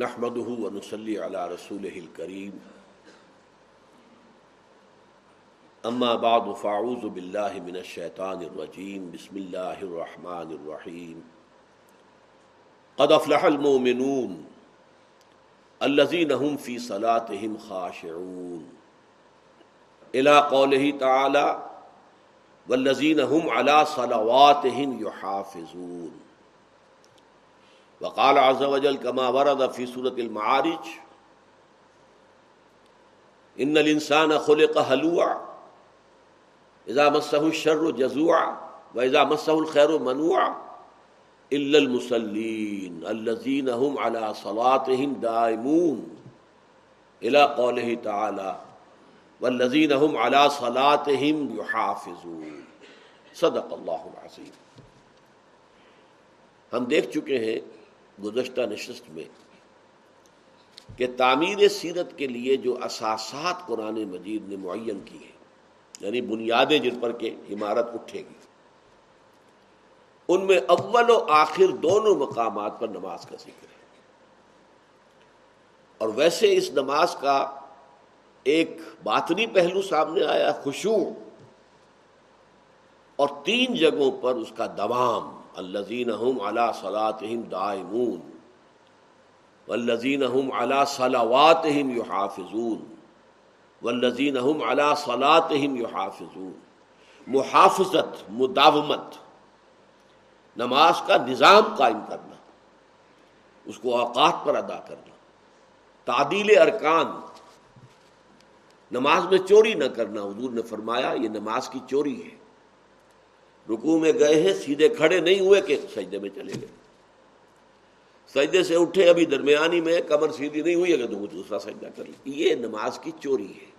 نحمده ونصلي على رسوله الكريم. اما بعد فاعوذ بالله من الشيطان الرجيم. بسم الله الرحمن الرحيم. قد افلح المؤمنون الذين هم في صلاتهم خاشعون. الى قوله تعالى والذين هم على صلواتهم يحافظون. وقال عز وجل كما ورد في سورة المعارج ان الانسان خلق هلوعا اذا مسه الشر جزوعا واذا مسه الخير منوعا الا المصلين الذين هم على صلاتهم دائمون. الى قوله تعالى، والذين هم على صلاتهم يحافظون. صدق اللہ العظیم ہم دیکھ چکے ہیں گزشتہ نشست میں کہ تعمیر سیرت کے لیے جو اساسات قرآن مجید نے معین کی ہیں یعنی بنیادیں جن پر کہ عمارت اٹھے گی، ان میں اول و آخر دونوں مقامات پر نماز کا ذکر ہے۔ اور ویسے اس نماز کا ایک باطنی پہلو سامنے آیا خوشو اور تین جگہوں پر اس کا دوام۔ الزین علا دائمون والذین هم علی صلواتهم یحافظون والذین هم علی صلاتهم یحافظون محافظت، مداومت، نماز کا نظام قائم کرنا، اس کو اوقات پر ادا کرنا، تعدیل ارکان، نماز میں چوری نہ کرنا، حضور نے فرمایا یہ نماز کی چوری ہے۔ رکو میں گئے ہیں، سیدھے کھڑے نہیں ہوئے کہ سجدے میں چلے گئے۔ سجدے سے اٹھے، ابھی درمیانی میں کمر سیدھی نہیں ہوئی، اگر تو دوسرا سجدہ کر لی۔ یہ نماز کی چوری ہے۔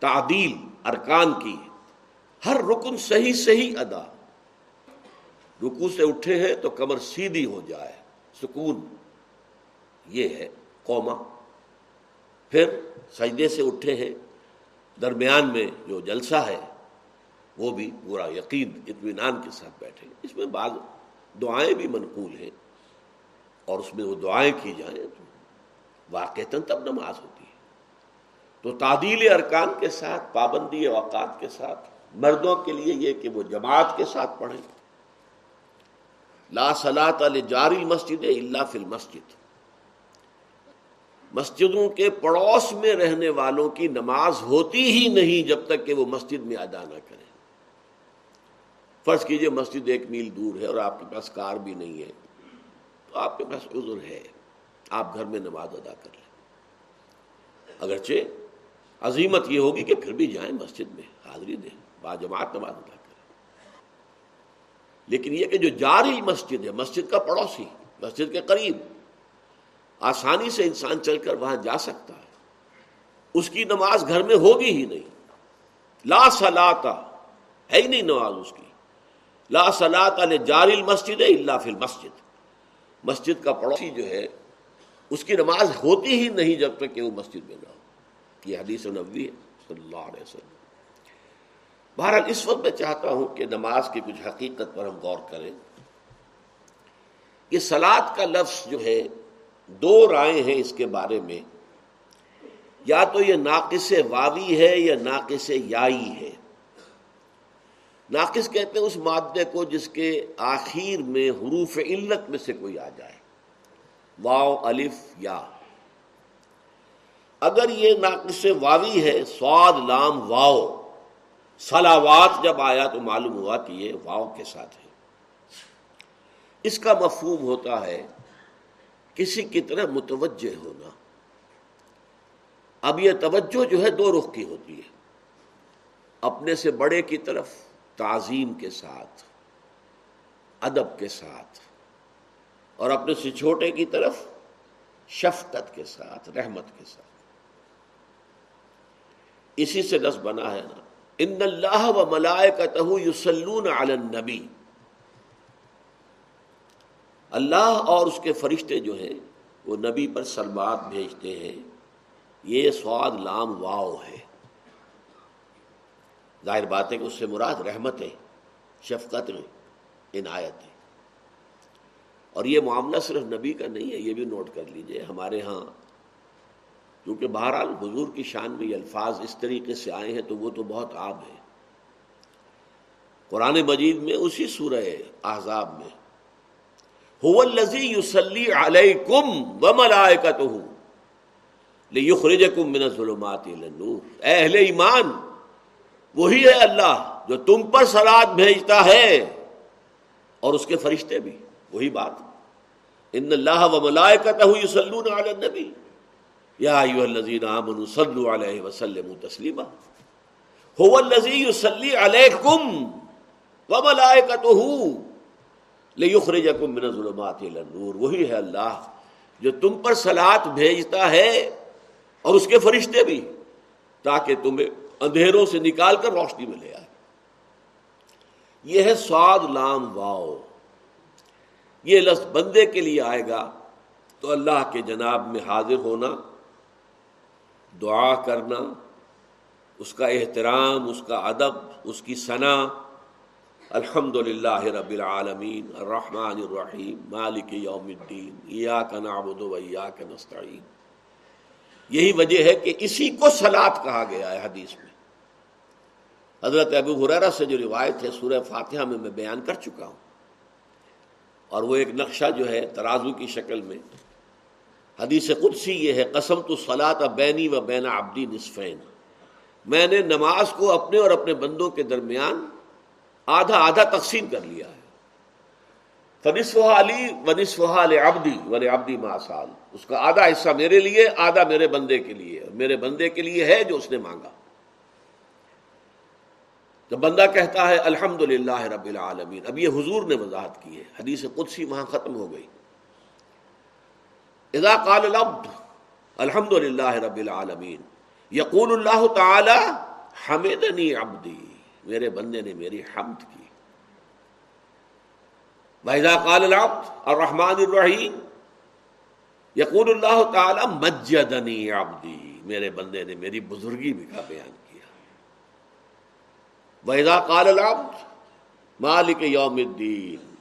تعدیل، ارکان کی۔ ہر رکن صحیح صحیح ادا۔ رکو سے اٹھے ہیں تو کمر سیدھی ہو جائے۔ سکون۔ یہ ہے قوما پھر سجدے سے اٹھے ہیں۔ درمیان میں جو جلسہ ہے وہ بھی پورا یقین، اطمینان کے ساتھ بیٹھے۔ اس میں بعض دعائیں بھی منقول ہیں۔ اور اس میں وہ دعائیں کی جائیں تو واقع تب نماز ہوتی ہے۔ تو تعدیل ارکان کے ساتھ، پابندی اوقات کے ساتھ، مردوں کے لیے یہ کہ وہ جماعت کے ساتھ پڑھیں۔ لا صلاۃ جاری مسجد اللہ فل مسجد مسجدوں کے پڑوس میں رہنے والوں کی نماز ہوتی ہی نہیں جب تک کہ وہ مسجد میں ادا نہ کریں۔ فرض کیجیے مسجد ایک میل دور ہے اور آپ کے پاس کار بھی نہیں ہے۔ تو آپ کے پاس عذر ہے۔ آپ گھر میں نماز ادا کر لیں۔ اگرچہ عظیمت یہ ہوگی کہ پھر بھی جائیں مسجد میں حاضری دیں باجماعت نماز ادا کریں۔ لیکن یہ کہ جو جاری مسجد ہے، مسجد کا پڑوسی، مسجد کے قریب، آسانی سے انسان چل کر وہاں جا سکتا ہے۔ اس کی نماز گھر میں ہوگی ہی نہیں۔ لا سلاتا ہے ہی نہیں نماز اس کی۔ لا صلاۃ جاری المسجد اللہ فی المسجد۔ مسجد کا پڑوسی جو ہے، اس کی نماز ہوتی ہی نہیں جب تک کہ وہ مسجد میں نہ ہو۔ یہ حدیث نبوی ہے، صلی اللہ علیہ وسلم۔ بہرحال اس وقت میں چاہتا ہوں کہ نماز کی کچھ حقیقت پر ہم غور کریں۔ یہ سلاد کا لفظ جو ہے، دو رائے ہیں اس کے بارے میں۔ یا تو یہ ناقص واوی ہے یا ناقص یائی ہے۔ ناقص کہتے ہیں اس مادے کو جس کے آخر میں حروف علت میں سے کوئی آ جائے۔ واؤ الف، یا۔ اگر یہ ناقص واوی ہے، سواد، لام واؤ سلاوات جب آیا تو معلوم ہوا کہ یہ واؤ کے ساتھ ہے۔ اس کا مفہوم ہوتا ہے کسی کی طرح متوجہ ہونا۔ اب یہ توجہ جو ہے دو رخ کی ہوتی ہے۔ اپنے سے بڑے کی طرف تعظیم کے ساتھ، ادب کے ساتھ، اور اپنے سے چھوٹے کی طرف شفقت کے ساتھ، رحمت کے ساتھ۔ اسی سے دس بنا ہے نا، ان اللہ و ملائے کا یسلون علی النبی۔ اللہ اور اس کے فرشتے جو ہیں، وہ نبی پر سلمات بھیجتے ہیں۔ یہ سواد لام واؤ ہے۔ ظاہر بات ہے کہ اس سے مراد رحمت ہے، شفقت عنایت ہے۔ اور یہ معاملہ صرف نبی کا نہیں ہے، یہ بھی نوٹ کر لیجیے، ہمارے ہاں کیونکہ بہرحال حضور کی شان میں یہ الفاظ اس طریقے سے آئے ہیں تو وہ تو بہت عام ہے قرآن مجید میں اسی سورہ احزاب میں ظلمات اہل ایمان وہی ہے اللہ جو تم پر سلاد بھیجتا ہے اور اس کے فرشتے بھی، وہی بات۔ ان اللہ و ملائکتہ یصلون علی النبی۔ یا ایوہ الذین آمنوا صلو علیہ وسلم تسلیما۔ هو الذی یصلی علیکم و ملائکتہ لیخرجکم من الظلمات الى النور۔ وہی ہے اللہ جو تم پر صلات بھیجتا ہے اور اس کے فرشتے بھی، تاکہ تمہیں اندھیروں سے نکال کر روشنی میں لے آئے۔ یہ ہے سعد لام واؤ۔ یہ لفظ بندے کے لیے آئے گا تو اللہ کے جناب میں حاضر ہونا، دعا کرنا، اس کا احترام، اس کا ادب، اس کی ثنا۔ الحمد للہ رب العالمین، الرحمن الرحیم، مالک یوم الدین نعبد و نستعین۔ یہی وجہ ہے کہ اسی کو سلاد کہا گیا ہے حدیث میں۔ حضرت ابو حریرہ سے جو روایت ہے، سورہ فاتحہ میں میں بیان کر چکا ہوں۔ اور وہ ایک نقشہ جو ہے ترازو کی شکل میں۔ حدیث قدسی یہ ہے قسم تو سلاط بینی و بین عبدی نصفین۔ میں نے نماز کو اپنے اور اپنے بندوں کے درمیان آدھا آدھا تقسیم کر لیا ہے۔ علی علی ابدی ون ابدی ماسال اس کا آدھا حصہ میرے لیے، آدھا میرے بندے کے لیے۔ میرے بندے کے لیے ہے جو اس نے مانگا۔ جب بندہ کہتا ہے الحمد رب العالمین۔ اب یہ حضور نے وضاحت کی ہے۔ حدیث قدسی وہاں ختم ہو گئی۔ اذا قال العبد الحمد للہ رب العالمین، یقول اللہ تعالی، حمدنی عبدی، میرے بندے نے میری حمد کی۔ وحضا قال العبد الرحمن الرحیم، یقول اللہ تعالی، مجدنی عبدی، میرے بندے نے میری بزرگی بھی کا بیان کیا وحضا قال العبد مالک یوم الدین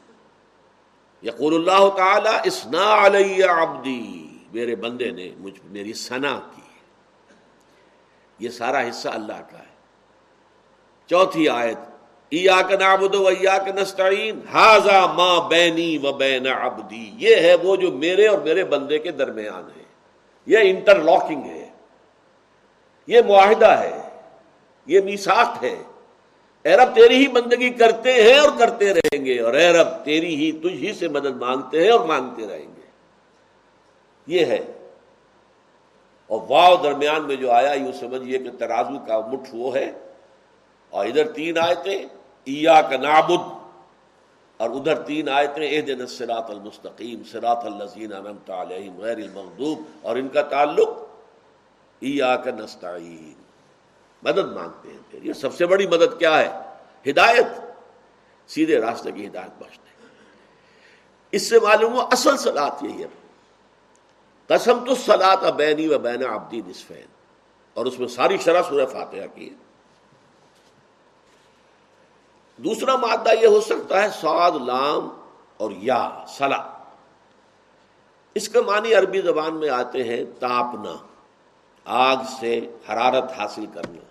یقول اللہ تعالی اسنا علی عبدی میرے بندے نے مجھ میری سنا کی۔ یہ سارا حصہ اللہ کا ہے۔ چوتھی آیت ایاک نعبد و ایاک نستعین حاذا ما بینی و بین عبدی یہ ہے وہ جو میرے اور میرے بندے کے درمیان ہے۔ یہ انٹر لاکنگ ہے۔ یہ معاہدہ ہے۔ یہ میساک ہے۔ اے رب تیری ہی بندگی کرتے ہیں اور کرتے رہیں گے اور اے رب تیری ہی تجھ ہی سے مدد مانگتے ہیں اور مانگتے رہیں گے۔ یہ ہے۔ اور واؤ درمیان میں جو آیا، یوں سمجھیے کہ ترازو کا مٹھ وہ ہے۔ اور ادھر تین آیتیں ایا کا نابد اور ادھر تین آیتیں اے دن سراط المستقیم سراط الزین علیہم غیر المغضوب۔ اور ان کا تعلق ایا کا نستعین۔ مدد مانگتے ہیں پھر۔ یہ سب سے بڑی مدد کیا ہے؟ ہدایت۔ سیدھے راستے کی ہدایت بخشتے اس سے معلوم ہوا اصل سلاد یہی ہے۔ قسم تو سلاد بینی و بین عبدی نصفین۔ اور اس میں ساری شرح سورہ فاتحہ کی ہے۔ دوسرا مادہ یہ ہو سکتا ہے سعد، لام اور یا سلا اس کے معنی عربی زبان میں آتے ہیں تاپنا، آگ سے حرارت حاصل کرنا۔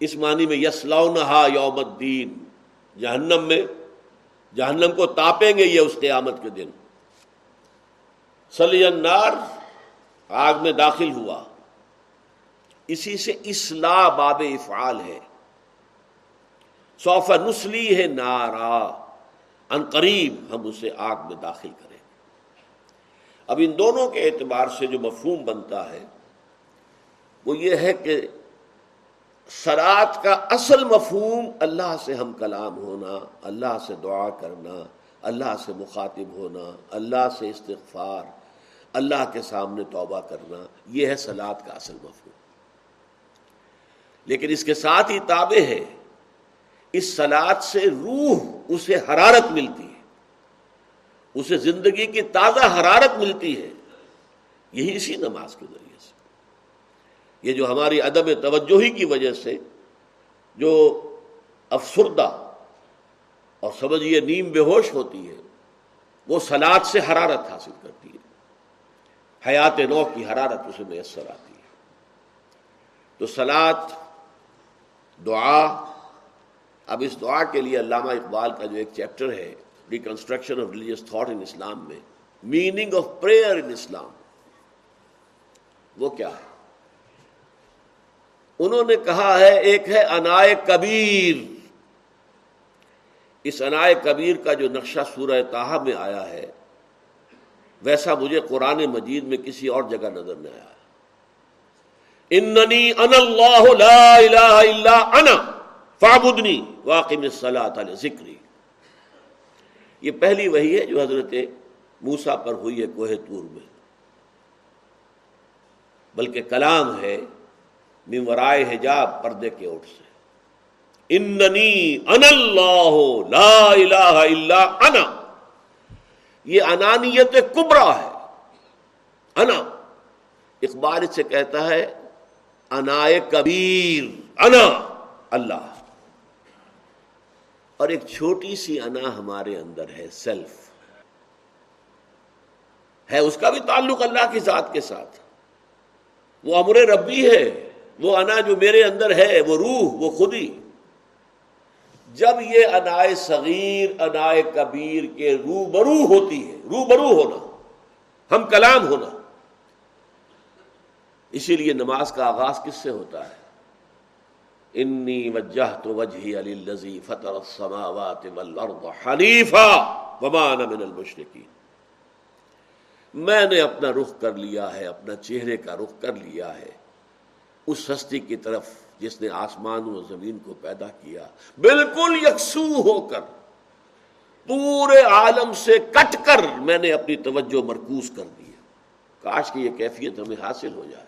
اس معنی میں یسلونہا یوم الدین۔ جہنم میں، جہنم کو تاپیں گے یہ اس قیامت کے دن۔ سلی النار، آگ میں داخل ہوا۔ اسی سے اصلاح باب افعال ہے۔ صوفہ نسلی ہے نارا، ان قریب ہم اسے آگ میں داخل کریں گے۔ اب ان دونوں کے اعتبار سے جو مفہوم بنتا ہے، وہ یہ ہے کہ سرات کا اصل مفہوم اللہ سے ہم کلام ہونا، اللہ سے دعا کرنا، اللہ سے مخاطب ہونا، اللہ سے استغفار، اللہ کے سامنے توبہ کرنا، یہ ہے سلاد کا اصل مفہوم۔ لیکن اس کے ساتھ ہی تابع ہے، اس سلاد سے روح اسے حرارت ملتی ہے۔ اسے زندگی کی تازہ حرارت ملتی ہے۔ یہی اسی نماز کے ذریعے سے۔ یہ جو ہماری عدم توجہی کی وجہ سے جو افسردہ اور سمجھیے نیم بے ہوش ہوتی ہے، وہ سلاد سے حرارت حاصل کرتی ہے۔ حیات نو کی حرارت اسے میسر آتی ہے۔ تو سلاد، دعا، اب اس دعا کے لیے علامہ اقبال کا جو ایک چیپٹر ہے reconstruction of religious thought in Islam میں meaning of prayer in Islam وہ کیا ہے؟ انہوں نے کہا ہے، ایک ہے انائے کبیر۔ اس انائے کبیر کا جو نقشہ سورہ تاہا میں آیا ہے، ویسا مجھے قرآن مجید میں کسی اور جگہ نظر نہیں آیا۔ اننی ان اللہ لا الہ الا انا فعبدنی واقم تعالی ذکری۔ یہ پہلی وہی ہے جو حضرت موسا پر ہوئی ہے کوہ تور میں۔ بلکہ کلام ہے ممورائے حجاب پردے کے اوٹ سے۔ اننی ان اللہ لا الہ الا انا۔ یہ انانیت کبرا ہے۔ انا۔ اقبال سے کہتا ہے انائے کبیر، انا۔ اللہ۔ اور ایک چھوٹی سی انا ہمارے اندر ہے، سیلف۔ ہے، اس کا بھی تعلق اللہ کی ذات کے ساتھ۔ وہ امر ربی ہے۔ وہ انا جو میرے اندر ہے، وہ روح، وہ خودی۔ جب یہ انائے صغیر، انائے کبیر کے رو برو ہوتی ہے رو برو ہونا، ہم کلام ہونا۔ اسی لیے نماز کا آغاز کس سے ہوتا ہے؟ انی وجہ تو وجہ علی لذی فتح السماوات والارض حنیفہ ومان من المشرقین میں نے اپنا رخ کر لیا ہے، اپنا چہرے کا رخ کر لیا ہے۔ اس ہستی کی طرف جس نے آسمان و زمین کو پیدا کیا، بالکل یکسو ہو کر، پورے عالم سے کٹ کر میں نے اپنی توجہ مرکوز کر دی کاش کی یہ کیفیت ہمیں حاصل ہو جائے۔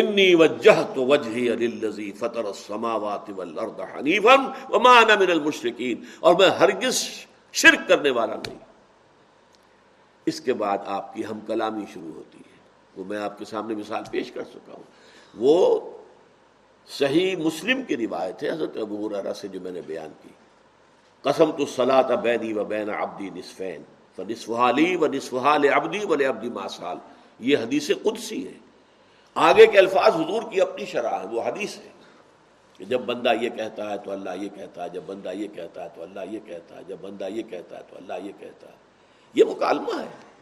انی وجہ تو وجہ فطر السماوات والارض حنیفا وما انا من المشرکین۔ اور میں ہرگز شرک کرنے والا نہیں۔ اس کے بعد آپ کی ہم کلامی شروع ہوتی ہے۔ وہ میں آپ کے سامنے مثال پیش کر سکا ہوں۔ وہ صحیح مسلم کی روایت ہے، حضرت ابو حرارہ سے جو میں نے بیان کی۔ قسم تو سلاۃ بینی و بین ابدی نصفین نصفحالی و نصفحال ابدی ولی ابدی ماسال یہ حدیث قدسی ہے۔ آگے کے الفاظ حضور کی اپنی شرح ہے وہ حدیث ہے۔ کہ جب بندہ یہ کہتا ہے تو اللہ یہ کہتا ہے، جب بندہ یہ کہتا ہے تو اللہ یہ کہتا ہے، جب بندہ یہ کہتا ہے تو اللہ یہ کہتا ہے۔ یہ مکالمہ ہے۔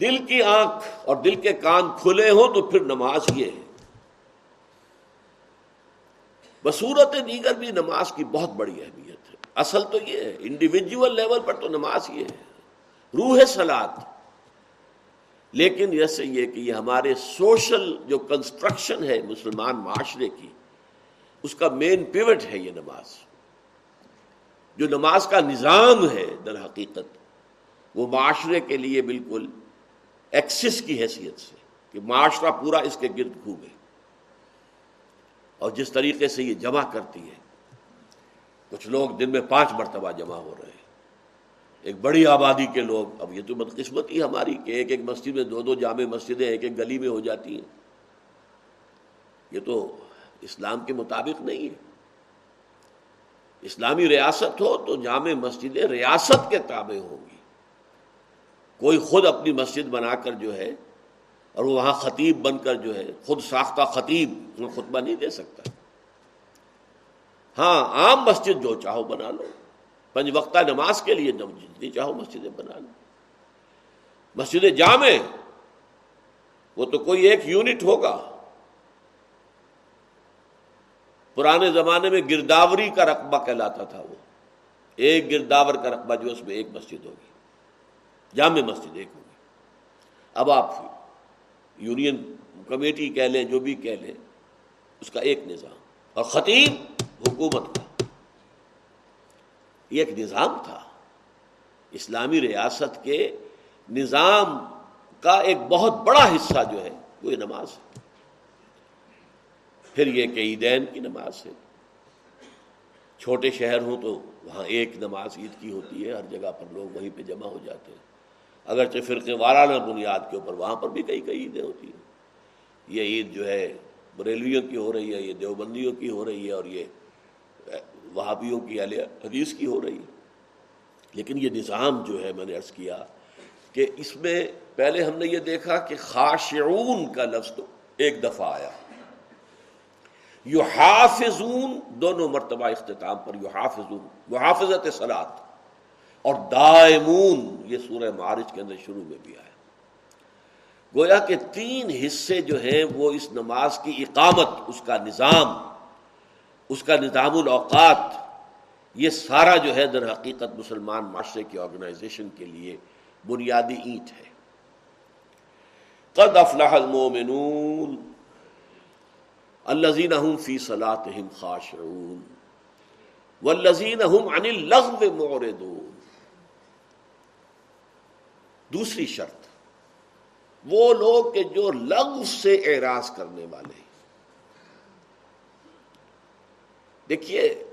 دل کی آنکھ اور دل کے کان کھلے ہوں تو پھر نماز یہ ہے۔ بصورت دیگر بھی نماز کی بہت بڑی اہمیت ہے۔ اصل تو یہ ہے انڈیویجول لیول پر تو نماز یہ ہے۔ روح سلاد لیکن جیسے یہ کہ یہ ہمارے سوشل جو کنسٹرکشن ہے مسلمان معاشرے کی، اس کا مین پیوٹ ہے یہ نماز۔ جو نماز کا نظام ہے در حقیقت، وہ معاشرے کے لیے بالکل ایکسس کی حیثیت سے کہ معاشرہ پورا اس کے گرد گھومے اور جس طریقے سے یہ جمع کرتی ہے کچھ لوگ دن میں پانچ مرتبہ جمع ہو رہے ہیں۔ ایک بڑی آبادی کے لوگ، اب یہ تو بدقسمتی ہماری کہ ایک ایک مسجد میں دو دو جامع مسجدیں ایک ایک گلی میں ہو جاتی ہیں۔ یہ تو اسلام کے مطابق نہیں ہے۔ اسلامی ریاست ہو تو جامع مسجدیں ریاست کے تابع ہوں گی۔ کوئی خود اپنی مسجد بنا کر جو ہے، اور وہ وہاں خطیب بن کر جو ہے، خود ساختہ خطیب وہ خطبہ نہیں دے سکتا۔ ہاں عام مسجد جو چاہو بنا لو۔ پنج وقتہ نماز کے لیے جتنی چاہو مسجدیں بنا لو۔ مسجد جامع، وہ تو کوئی ایک یونٹ ہوگا۔ پرانے زمانے میں گرداوری کا رقبہ کہلاتا تھا وہ۔ ایک گرداور کا رقبہ جو اس میں ایک مسجد ہوگی۔ جامع مسجد ایک ہوگی اب آپ یونین کمیٹی کہہ لیں، جو بھی کہہ لیں، اس کا ایک نظام۔ اور خطیب حکومت کا۔ یہ ایک نظام تھا۔ اسلامی ریاست کے نظام کا ایک بہت بڑا حصہ جو ہے، وہ یہ نماز ہے۔ پھر یہ کہ عیدین کی نماز ہے۔ چھوٹے شہر ہوں تو وہاں ایک نماز عید کی ہوتی ہے، ہر جگہ پر لوگ وہیں پہ جمع ہو جاتے ہیں۔ اگرچہ فرقے وارانہ بنیاد کے اوپر، وہاں پر بھی کئی کئی عیدیں ہوتی ہیں۔ یہ عید جو ہے، بریلویوں کی ہو رہی ہے، یہ دیوبندیوں کی ہو رہی ہے اور یہ وہابیوں کی حدیث کی ہو رہی ہے۔ لیکن یہ نظام جو ہے، میں نے عرض کیا کہ اس میں پہلے ہم نے یہ دیکھا کہ خاشعون کا لفظ تو ایک دفعہ آیا۔ یو حافظون دونوں مرتبہ اختتام پر یو حافظون یو سلاد اور دائمون یہ سورہ معارج کے اندر شروع میں بھی آیا۔ گویا کہ تین حصے جو ہیں وہ اس نماز کی اقامت، اس کا نظام، اس کا نظام الاوقات، یہ سارا جو ہے در حقیقت مسلمان معاشرے کی آرگنائزیشن کے لیے بنیادی اینٹ ہے۔ قد افلاح المومنون الزین فی صلاتہم خاشعون والذین هم عن اللغو معرضون۔ دوسری شرط، وہ لوگ کہ جو لغو سے اعراض کرنے والے دیکھیے،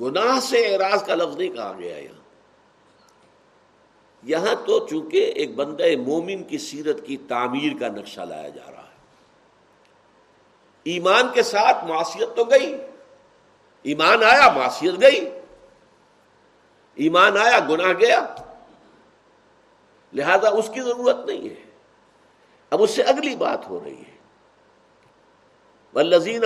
گناہ سے اعراض کا لفظ نہیں کہا گیا یہاں۔ یہاں تو چونکہ ایک بندہ مومن کی سیرت کی تعمیر کا نقشہ لایا جا رہا ہے۔ ایمان کے ساتھ معاشیت تو گئی، ایمان آیا معاشیت گئی، ایمان آیا گناہ گیا۔ لہذا اس کی ضرورت نہیں ہے۔ اب اس سے اگلی بات ہو رہی ہے۔ لذین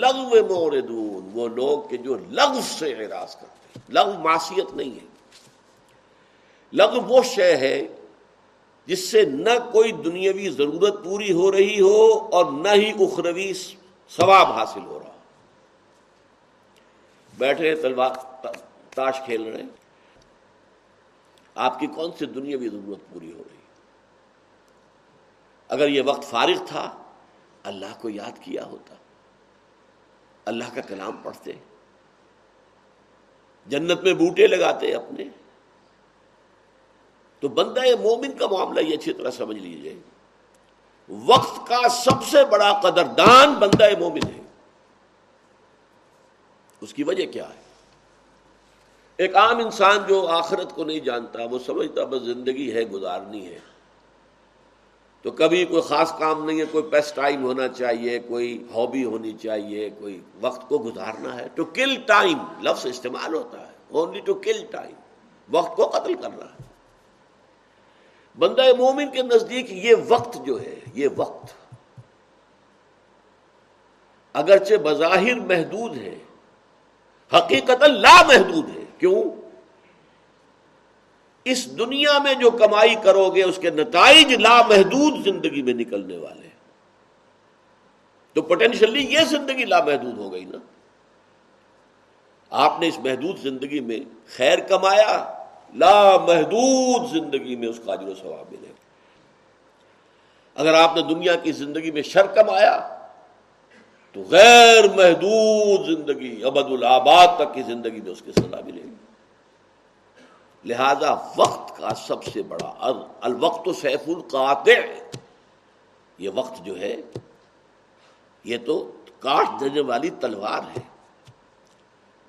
لغو موردون وہ لوگ کہ جو لغو سے اعراض کرتے ہیں۔ لغو معصیت نہیں ہے۔ لغو وہ شے ہے جس سے نہ کوئی دنیاوی ضرورت پوری ہو رہی ہو اور نہ ہی اخروی ثواب حاصل ہو رہا ہو۔ بیٹھے تلوار، تاش کھیل رہے آپ کی کون سی دنیاوی ضرورت پوری ہو رہی اگر یہ وقت فارغ تھا، اللہ کو یاد کیا ہوتا۔ اللہ کا کلام پڑھتے۔ جنت میں بوٹے لگاتے اپنے۔ تو بندہ مومن کا معاملہ یہ اچھی طرح سمجھ لیجیے وقت کا سب سے بڑا قدردان بندہ مومن ہے۔ اس کی وجہ کیا ہے؟ ایک عام انسان جو آخرت کو نہیں جانتا، وہ سمجھتا بس زندگی ہے، گزارنی ہے۔ تو کبھی کوئی خاص کام نہیں ہے، کوئی پیس ٹائم ہونا چاہیے، کوئی ہابی ہونی چاہیے، کوئی وقت کو گزارنا ہے۔ ٹو کل ٹائم لفظ استعمال ہوتا ہے۔ اونلی ٹو کل ٹائم وقت کو قتل کرنا ہے۔ بندہ مومن کے نزدیک یہ وقت جو ہے، یہ وقت۔ اگرچہ بظاہر محدود ہے حقیقت لا محدود ہے۔ کیوں؟ اس دنیا میں جو کمائی کرو گے، اس کے نتائج لامحدود زندگی میں نکلنے والے تو پوٹینشلی یہ زندگی لامحدود ہو گئی نا۔ آپ نے اس محدود زندگی میں خیر کمایا، لامحدود زندگی میں اس کا جو ثواب ملے۔ اگر آپ نے دنیا کی زندگی میں شر کمایا تو غیر محدود زندگی ابد الآباد تک کی زندگی میں اس کی سزا ملے گی۔ لہذا وقت کا سب سے بڑا الوقت سیف القاطع۔ یہ وقت جو ہے، یہ تو کاٹ دینے والی تلوار ہے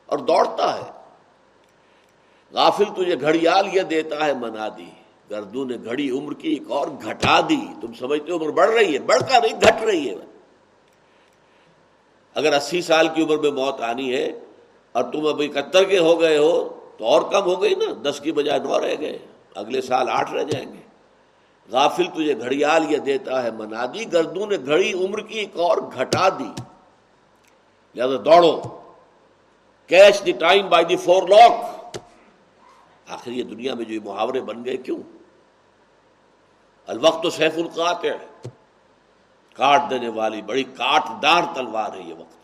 اور دوڑتا ہے۔ غافل تجھے گھڑیال یہ دیتا ہے، منا دی۔ گردو نے گھڑی عمر کی ایک اور گھٹا دی۔ تم سمجھتے ہو عمر بڑھ رہی ہے، بڑھ کر نہیں، گھٹ رہی ہے۔ اگر اسی سال کی عمر میں موت آنی ہے اور تم ابھی اکہتر کے ہو گئے ہو، تو اور کم ہو گئی نا، دس کی بجائے نو رہ گئے، اگلے سال آٹھ رہ جائیں گے۔ غافل تجھے گھڑیال یہ دیتا ہے منا دی گردوں نے گھڑی عمر کی ایک اور گھٹا دی۔ لہذا دوڑو۔ Catch the time by the forelock آخر یہ دنیا میں جو یہ محاورے بن گئے کیوں؟ الوقت تو سیف القات ہے کاٹ دینے والی بڑی کاٹ دار تلوار ہے یہ وقت۔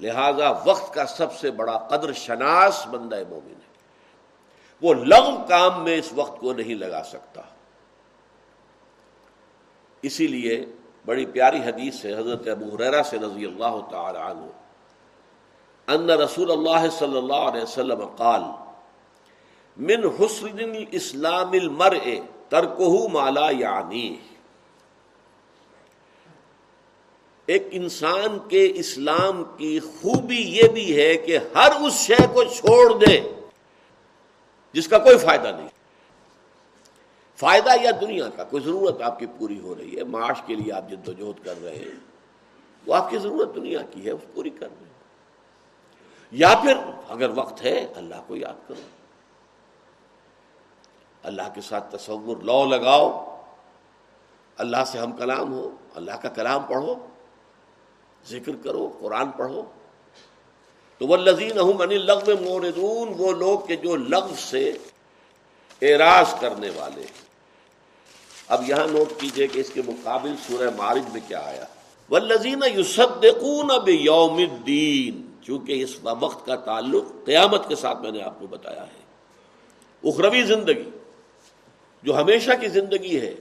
لہذا وقت کا سب سے بڑا قدر شناس بندہ مومن ہے۔ وہ لغ کام میں اس وقت کو نہیں لگا سکتا۔ اسی لیے بڑی پیاری حدیث ہے، حضرت ابو حریرہ سے رضی اللہ تعالی عنہ۔ ان رسول اللہ صلی اللہ علیہ وسلم قال، من حسن الاسلام المرء ترکہ مالا یعنی ایک انسان کے اسلام کی خوبی یہ بھی ہے کہ ہر اس شے کو چھوڑ دے جس کا کوئی فائدہ نہیں۔ فائدہ یا دنیا کا، کوئی ضرورت آپ کی پوری ہو رہی ہے، معاش کے لیے آپ جد و کر رہے ہیں، وہ آپ کی ضرورت دنیا کی ہے، اس پوری کر رہے ہیں یا پھر اگر وقت ہے، اللہ کو یاد کرو۔ اللہ کے ساتھ تصور لو لگاؤ۔ اللہ سے ہم کلام ہو، اللہ کا کلام پڑھو۔ ذکر کرو، قرآن پڑھو۔ تو وہ لذین لغو موردون وہ لوگ کے جو لغو سے اعراض کرنے والے۔ اب یہاں نوٹ کیجیے کہ اس کے مقابل سورہ معارج میں کیا آیا۔ وہ لذین یوسدون اب یوم الدین چونکہ اس وقت کا تعلق قیامت کے ساتھ میں نے آپ کو بتایا ہے۔ اخروی زندگی، جو ہمیشہ کی زندگی ہے،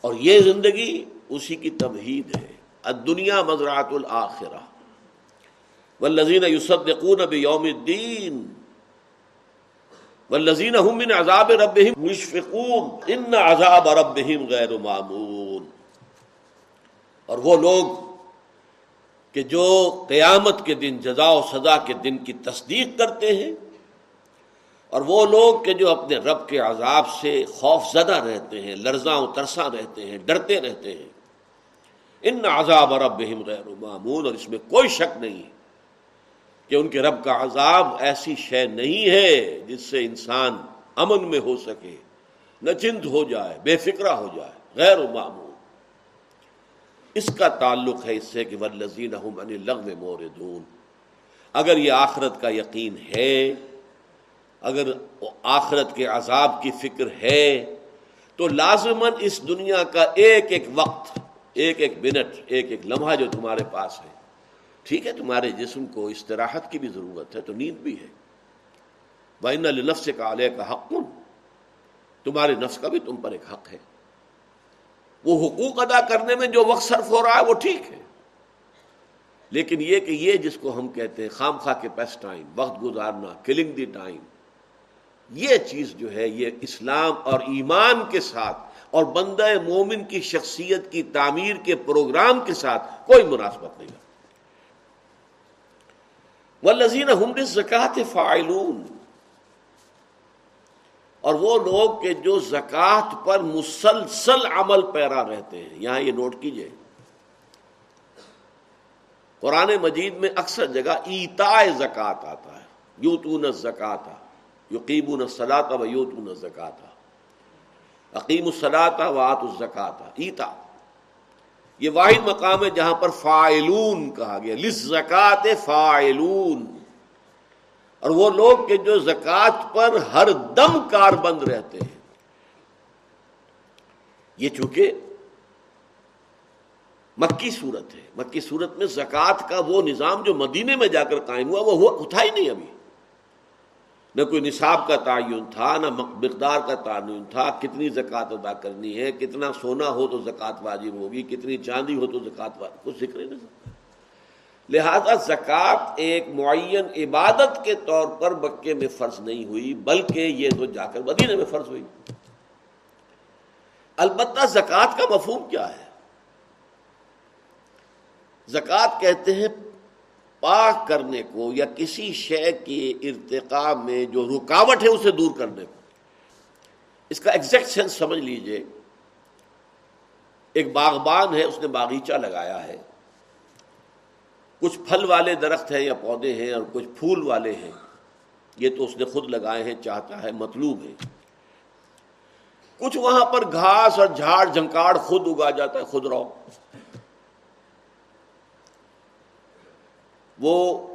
اور یہ زندگی اسی کی تمہید ہے۔ دنیا مزرات الآخرہ والذین یصدقون بیوم الدین والذین هم من عذاب ربهم مشفقون. ان عذاب ربهم غیر معمول اور وہ لوگ کہ جو قیامت کے دن، جزا و سزا کے دن کی تصدیق کرتے ہیں، اور وہ لوگ کہ جو اپنے رب کے عذاب سے خوف زدہ رہتے ہیں، لرزاں و ترساں رہتے ہیں، ڈرتے رہتے ہیں۔ ان عذاب رب غیر معمول اور اس میں کوئی شک نہیں کہ ان کے رب کا عذاب ایسی شے نہیں ہے جس سے انسان امن میں ہو سکے، نچند ہو جائے، بے فکرہ ہو جائے، غیر معمول۔ اس کا تعلق ہے اس سے کہ ولزین لغ موردون اگر یہ آخرت کا یقین ہے، اگر آخرت کے عذاب کی فکر ہے، تو لازمن اس دنیا کا ایک ایک وقت ایک ایک منٹ، ایک ایک لمحہ جو تمہارے پاس ہے۔ ٹھیک ہے، تمہارے جسم کو استراحت کی بھی ضرورت ہے، تو نیند بھی ہے۔ بین النفس کا علیہ کا حق۔ تمہارے نفس کا بھی تم پر ایک حق ہے۔ وہ حقوق ادا کرنے میں جو وقت صرف ہو رہا ہے، وہ ٹھیک ہے۔ لیکن یہ کہ یہ جس کو ہم کہتے ہیں خام خواہ کے پیس ٹائم، وقت گزارنا، کلنگ دی ٹائم، یہ چیز جو ہے، یہ اسلام اور ایمان کے ساتھ اور بندہ مومن کی شخصیت کی تعمیر کے پروگرام کے ساتھ کوئی مناسبت نہیں وہ لذین ہم زکات فائلون اور وہ لوگ کہ جو زکوٰۃ پر مسلسل عمل پیرا رہتے ہیں، یہاں یہ نوٹ کیجیے۔ قرآن مجید میں اکثر جگہ ایتا زکات آتا ہے۔ یو تو نہ زکات و سلاتا و یو تو نہ زکات عقیم السلاتا و آت الزکات ایتا. یہ واحد مقام ہے جہاں پر فائلون کہا گیا. لس زکات فائلون اور وہ لوگ کہ جو زکوٰۃ پر ہر دم کار بند رہتے ہیں. یہ چونکہ مکی صورت ہے. مکی صورت میں زکوٰۃ کا وہ نظام جو مدینے میں جا کر قائم ہوا، وہ اٹھا ہی نہیں ابھی. نہ کوئی نصاب کا تعین تھا، نہ مقدار کا تعین تھا، کتنی زکوٰۃ ادا کرنی ہے، کتنا سونا ہو تو زکوٰۃ واجب ہوگی، کتنی چاندی ہو تو زکوٰۃ واجب، کچھ ذکر نہیں۔ لہذا زکوٰۃ ایک معین عبادت کے طور پر مکے میں فرض نہیں ہوئی، بلکہ یہ تو جا کر مدینہ میں فرض ہوئی۔ البتہ زکوٰۃ کا مفہوم کیا ہے؟ زکوٰۃ کہتے ہیں پاک کرنے کو یا کسی شے کے ارتقاء میں جو رکاوٹ ہے اسے دور کرنے کو۔ اس کا ایگزیکٹ سینس سمجھ لیجیے۔ ایک باغبان ہے، اس نے باغیچہ لگایا ہے۔ کچھ پھل والے درخت ہیں یا پودے ہیں اور کچھ پھول والے ہیں۔ یہ تو اس نے خود لگائے ہیں، چاہتا ہے مطلوب ہے۔ کچھ وہاں پر گھاس اور جھاڑ، جھنکاڑ خود اگا جاتا ہے، خود رو۔ وہ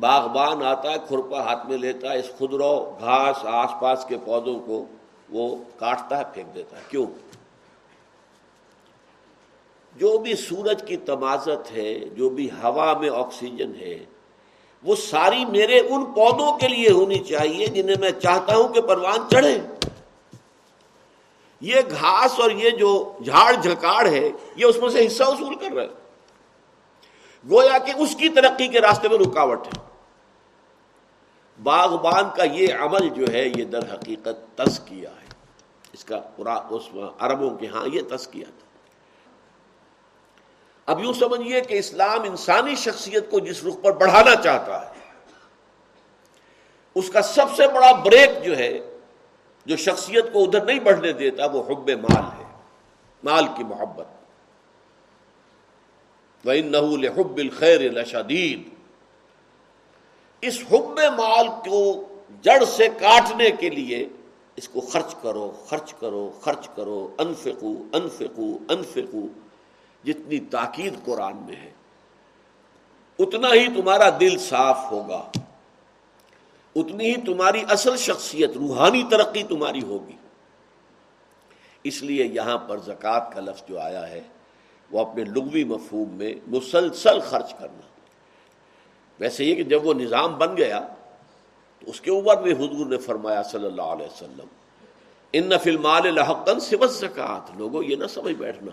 باغبان آتا ہے کھرپا ہاتھ میں لیتا ہے، اس خود رو گھاس آس پاس کے پودوں کو وہ کاٹتا ہے، پھینک دیتا ہے۔ کیوں؟ جو بھی سورج کی تمازت ہے، جو بھی ہوا میں آکسیجن ہے، وہ ساری میرے ان پودوں کے لیے ہونی چاہیے جنہیں میں چاہتا ہوں کہ پروان چڑھے۔ یہ گھاس اور یہ جو جھاڑ جھکاڑ ہے، یہ اس میں سے حصہ وصول کر رہا ہے۔ گویا کہ اس کی ترقی کے راستے میں رکاوٹ ہے۔ باغبان کا یہ عمل جو ہے، یہ در حقیقت تس کیا ہے۔ اس کا پورا اس عربوں کے ہاں یہ تس کیا تھا۔ اب یوں سمجھیے کہ اسلام انسانی شخصیت کو جس رخ پر بڑھانا چاہتا ہے، اس کا سب سے بڑا بریک جو ہے، جو شخصیت کو ادھر نہیں بڑھنے دیتا، وہ حب مال ہے۔ مال کی محبت۔ وہ حب الخیر لشدید اس حب مال کو جڑ سے کاٹنے کے لیے اس کو خرچ کرو خرچ کرو خرچ کرو، انفقو انفقو انفقو۔ جتنی تاکید قرآن میں ہے، اتنا ہی تمہارا دل صاف ہوگا، اتنی ہی تمہاری اصل شخصیت، روحانی ترقی تمہاری ہوگی۔ اس لیے یہاں پر زکوٰۃ کا لفظ جو آیا ہے وہ اپنے لغوی مفہوم میں مسلسل خرچ کرنا۔ ویسے یہ کہ جب وہ نظام بن گیا، تو اس کے اوپر بھی حضور نے فرمایا صلی اللہ علیہ وسلم، ان نفل مال الحقن سوت زکات لوگوں، یہ نہ سمجھ بیٹھنا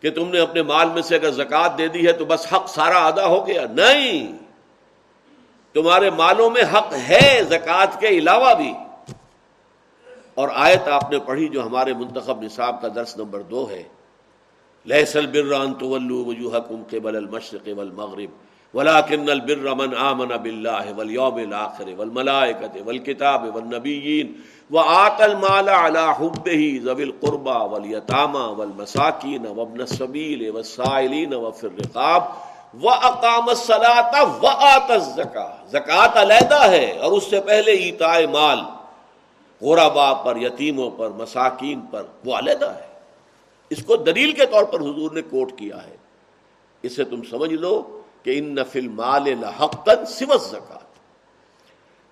کہ تم نے اپنے مال میں سے اگر زکات دے دی ہے تو بس حق سارا ادا ہو گیا۔ نہیں، تمہارے مالوں میں حق ہے زکات کے علاوہ بھی۔ اور آیت آپ نے پڑھی جو ہمارے منتخب نصاب کا درس نمبر دو ہے لہسل بران تو وجوہکم قبل المشرق والمغرب ولكن البر من آمن بالله واليوم الآخر والملائكة والكتاب والنبيين وآت المال على حبه ذوي القربى واليتامى والمساكين وابن السبيل والسائلين وفي الرقاب وأقام الصلاة وآت الزكاة زکات علیحدہ ہے اور اس سے پہلے ایتائے مال غربا پر یتیموں پر مساکین پر وہ علیحدہ ہے اس کو دلیل کے طور پر حضور نے کوٹ کیا ہے۔ اسے تم سمجھ لو کہ ان نفل مال حقن سوت زکات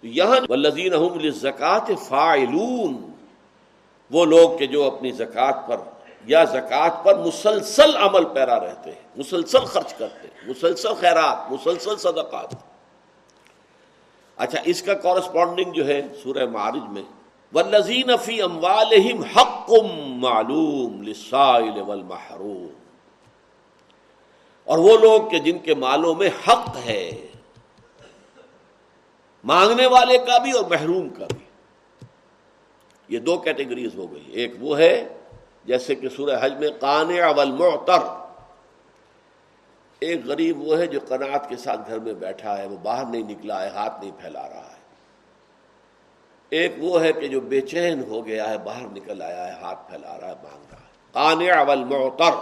یہاں والذین هم للزکات فاعلون۔ وہ لوگ کہ جو اپنی زکات پر یا زکات پر مسلسل عمل پیرا رہتے ہیں، مسلسل خرچ کرتے ہیں، مسلسل خیرات، مسلسل صدقات۔ اچھا اس کا کورسپونڈنگ جو ہے سورہ معارج میں والذین فی اموالہم حق معلوم للسائل والمحروم۔ اور وہ لوگ کہ جن کے مالوں میں حق ہے، مانگنے والے کا بھی اور محروم کا بھی۔ یہ دو کیٹیگریز ہو گئی۔ ایک وہ ہے، جیسے کہ سورہ حج میں قانع والمعتر۔ ایک غریب وہ ہے جو قناعت کے ساتھ گھر میں بیٹھا ہے، وہ باہر نہیں نکلا ہے، ہاتھ نہیں پھیلا رہا ہے۔ ایک وہ ہے کہ جو بے چین ہو گیا ہے، باہر نکل آیا ہے، ہاتھ پھیلا رہا ہے، مانگ رہا ہے۔ قانع والمعتر۔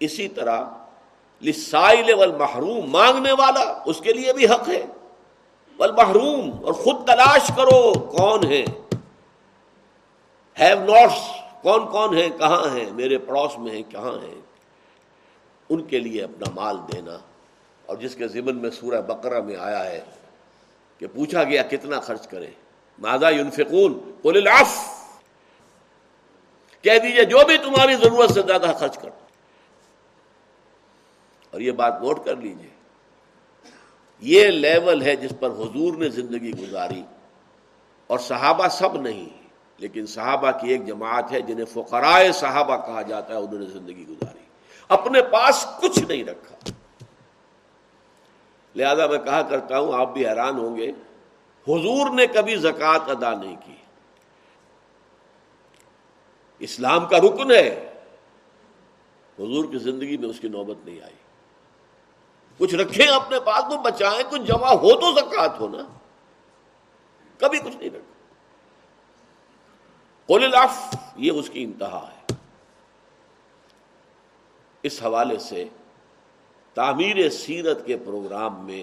اسی طرح لسائل والمحروم، مانگنے والا اس کے لیے بھی حق ہے۔ والمحروم، اور خود تلاش کرو کون ہے۔ ہیو نوٹس کون کون ہیں کہاں ہیں، میرے پڑوس میں ہیں، کہاں ہیں۔ ان کے لیے اپنا مال دینا۔ اور جس کے ذمن میں سورہ بقرہ میں آیا ہے کہ پوچھا گیا کتنا خرچ کرے مادہ ينفقون؟ قل العف کہہ دیجیے جو بھی تمہاری ضرورت سے زیادہ خرچ کر اور یہ بات نوٹ کر لیجیے۔ یہ لیول ہے جس پر حضور نے زندگی گزاری۔ اور صحابہ سب نہیں، لیکن صحابہ کی ایک جماعت ہے جنہیں فقرائے صحابہ کہا جاتا ہے، انہوں نے زندگی گزاری۔ اپنے پاس کچھ نہیں رکھا۔ لہذا میں کہا کرتا ہوں، آپ بھی حیران ہوں گے، حضور نے کبھی زکوٰۃ ادا نہیں کی۔ اسلام کا رکن ہے۔ حضور کی زندگی میں اس کی نوبت نہیں آئی۔ کچھ رکھیں اپنے پاس کو بچائیں، کچھ جمع ہو تو زکات ہو نا۔ کبھی کچھ نہیں رکھا قول الاف یہ اس کی انتہا ہے۔ اس حوالے سے تعمیر سیرت کے پروگرام میں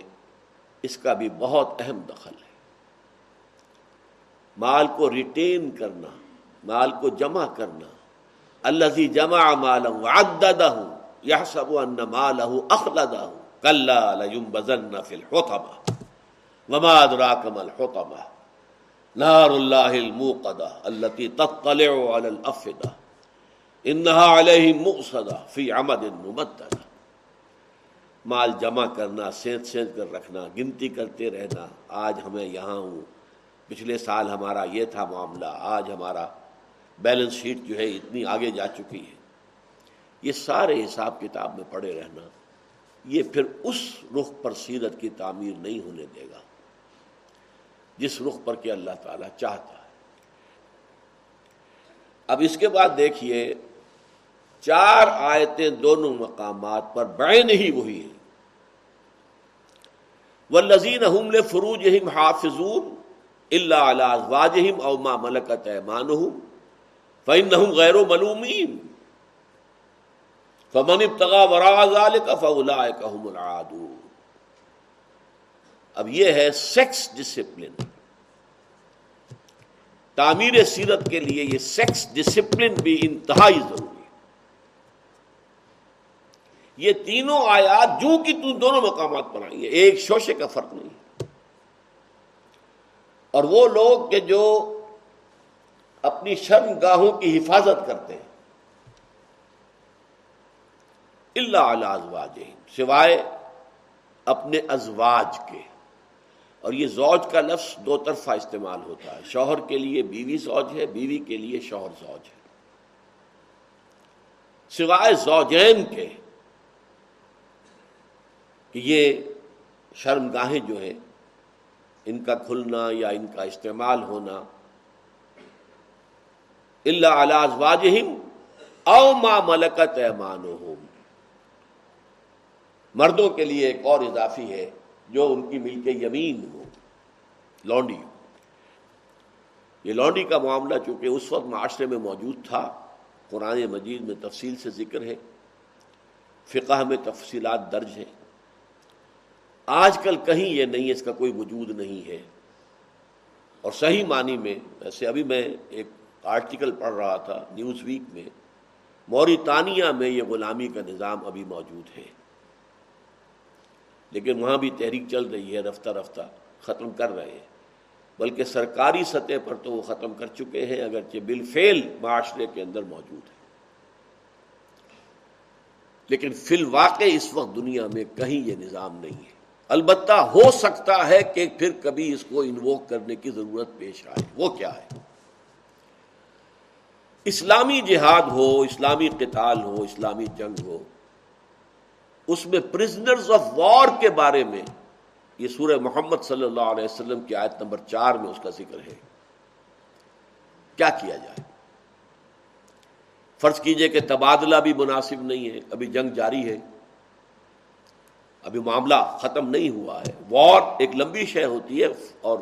اس کا بھی بہت اہم دخل ہے۔ مال کو ریٹین کرنا، مال کو جمع کرنا۔ اللہ جمع مال یا سب ان مال اخلدہ۔ لينبذن في الحطمة وما أدراك ما الحطمة نار الله الموقدة التي تطلع على الأفئدة إنها عليهم مؤصدة في عمد ممددة مال جمع کرنا، سینت سینت کر رکھنا، گنتی کرتے رہنا، آج ہمیں یہاں ہوں۔ پچھلے سال ہمارا یہ تھا معاملہ، آج ہمارا بیلنس شیٹ جو ہے اتنی آگے جا چکی ہے۔ یہ سارے حساب کتاب میں پڑے رہنا، یہ پھر اس رخ پر سیرت کی تعمیر نہیں ہونے دے گا۔ جس رخ پر کہ اللہ تعالیٰ چاہتا ہے۔ اب اس کے بعد دیکھیے، چار آیتیں دونوں مقامات پر بین ہی وہی ہیں۔ وہ لذین حمل فروج حافظون اللہ ازواجہم او ما ملکت ایمانہم فإنہم غیر ملومین. فمن ابتغا ذلك فاولئك هم العادون. اب یہ ہے سیکس ڈسپلن تعمیر سیرت کے لیے یہ سیکس ڈسپلن بھی انتہائی ضروری یہ تینوں آیات جو کہ تم دونوں مقامات پر آئی ہیں، ایک شوشے کا فرق نہیں۔ اور وہ لوگ کہ جو اپنی شرم گاہوں کی حفاظت کرتے ہیں۔ اللہ ازواج سوائے اپنے ازواج کے۔ اور یہ زوج کا لفظ دو طرفہ استعمال ہوتا ہے، شوہر کے لیے بیوی زوج ہے، بیوی کے لیے شوہر زوج ہے۔ سوائے زوجین کے کہ یہ شرم گاہیں جو ہیں، ان کا کھلنا یا ان کا استعمال ہونا اللہ علی او ما ملکت ایمانہم۔ مردوں کے لیے ایک اور اضافی ہے جو ان کی مل کے یمین ہو، لونڈی۔ یہ لونڈی کا معاملہ چونکہ اس وقت معاشرے میں موجود تھا، قرآن مجید میں تفصیل سے ذکر ہے، فقہ میں تفصیلات درج ہیں۔ آج کل کہیں یہ نہیں اس کا کوئی وجود نہیں ہے۔ اور صحیح معنی میں، ویسے ابھی میں ایک آرٹیکل پڑھ رہا تھا نیوز ویک میں، موریتانیہ میں یہ غلامی کا نظام ابھی موجود ہے۔ لیکن وہاں بھی تحریک چل رہی ہے، رفتہ رفتہ ختم کر رہے ہیں۔ بلکہ سرکاری سطح پر تو وہ ختم کر چکے ہیں، اگرچہ بالفعل معاشرے کے اندر موجود ہے۔ لیکن فی الواقع اس وقت دنیا میں کہیں یہ نظام نہیں ہے۔ البتہ ہو سکتا ہے کہ پھر کبھی اس کو انووک کرنے کی ضرورت پیش آئے۔ وہ کیا ہے؟ اسلامی جہاد ہو، اسلامی قتال ہو، اسلامی جنگ ہو، اس میں پرزنرز آف وار کے بارے میں یہ سورہ محمد صلی اللہ علیہ وسلم کی آیت نمبر چار میں اس کا ذکر ہے۔ کیا کیا جائے؟ فرض کیجیے کہ تبادلہ بھی مناسب نہیں ہے، ابھی جنگ جاری ہے۔ ابھی معاملہ ختم نہیں ہوا ہے۔ وار ایک لمبی شے ہوتی ہے اور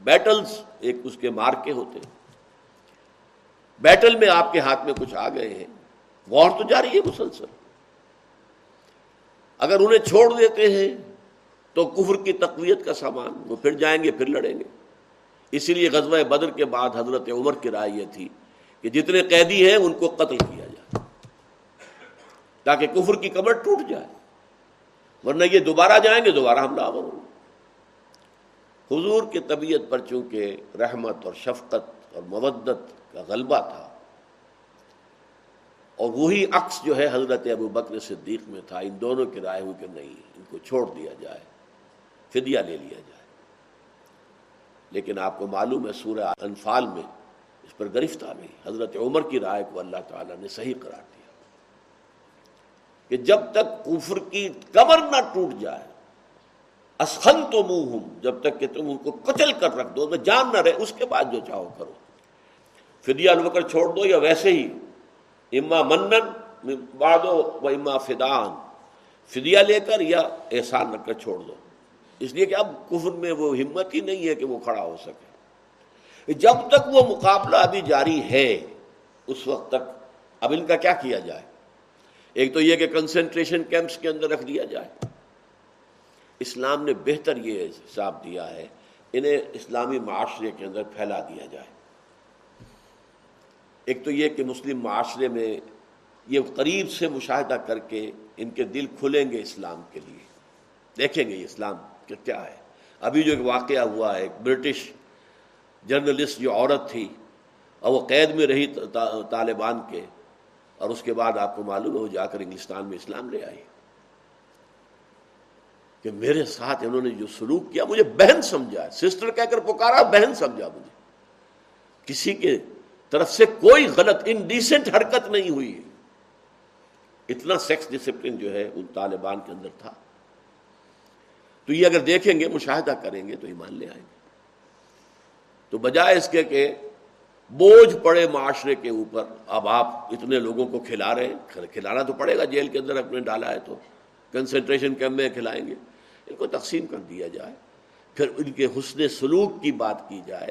بیٹلز ایک اس کے مار کے ہوتے ہیں۔ بیٹل میں آپ کے ہاتھ میں کچھ آ گئے ہیں۔ وار تو جاری ہے مسلسل۔ اگر انہیں چھوڑ دیتے ہیں تو کفر کی تقویت کا سامان، وہ پھر جائیں گے، پھر لڑیں گے۔ اسی لیے غزوہ بدر کے بعد حضرت عمر کی رائے یہ تھی کہ جتنے قیدی ہیں ان کو قتل کیا جائے تاکہ کفر کی کمر ٹوٹ جائے۔ ورنہ یہ دوبارہ جائیں گے، دوبارہ ہم لاور ہوں حضور کی طبیعت پر چونکہ رحمت اور شفقت اور مودت کا غلبہ تھا، اور وہی عکس جو ہے حضرت ابو بکر صدیق میں تھا، ان دونوں کی رائے ہوئی کہ نہیں، ان کو چھوڑ دیا جائے، فدیہ لے لیا جائے۔ لیکن آپ کو معلوم ہے، سورہ انفال میں اس پر گرفت آ گئی حضرت عمر کی رائے کو اللہ تعالیٰ نے صحیح قرار دیا۔ کہ جب تک کفر کی کمر نہ ٹوٹ جائے اسخن تو منہ ہوں جب تک کہ تم ان کو کچل کر رکھ دو جان نہ رہے، اس کے بعد جو چاہو کرو۔ فدیہ الوکر چھوڑ دو یا ویسے ہی، اما منن بادو و اما فدان۔ فدیہ لے کر یا احسان رکھ کر چھوڑ دو۔ اس لیے کہ اب کفر میں وہ ہمت ہی نہیں ہے کہ وہ کھڑا ہو سکے۔ جب تک وہ مقابلہ ابھی جاری ہے، اس وقت تک اب ان کا کیا کیا جائے؟ ایک تو یہ کہ کنسنٹریشن کیمپس کے اندر رکھ دیا جائے۔ اسلام نے بہتر یہ حساب دیا ہے، انہیں اسلامی معاشرے کے اندر پھیلا دیا جائے۔ ایک تو یہ کہ مسلم معاشرے میں یہ قریب سے مشاہدہ کر کے ان کے دل کھلیں گے اسلام کے لیے۔ دیکھیں گے یہ اسلام کیا ہے۔ ابھی جو ایک واقعہ ہوا ہے، ایک برٹش جرنلسٹ جو عورت تھی، اور وہ قید میں رہی طالبان کے۔ اور اس کے بعد آپ کو معلوم ہے وہ جا کر انگلستان میں اسلام لے آئی کہ میرے ساتھ انہوں نے جو سلوک کیا، مجھے بہن سمجھا، سسٹر کہہ کر پکارا، بہن سمجھا مجھے۔ کسی کے طرف سے کوئی غلط انڈیسنٹ حرکت نہیں ہوئی۔ اتنا سیکس ڈسپلن جو ہے، ان طالبان کے اندر تھا۔ تو یہ اگر دیکھیں گے، مشاہدہ کریں گے، تو ایمان لے آئیں گے۔ تو بجائے اس کے کہ بوجھ پڑے معاشرے کے اوپر۔ اب آپ اتنے لوگوں کو کھلا رہے ہیں کھلانا تو پڑے گا، جیل کے اندر اپنے ڈالا ہے تو کنسنٹریشن کیمپ میں کھلائیں گے۔ ان کو تقسیم کر دیا جائے۔ پھر ان کے حسن سلوک کی بات کی جائے۔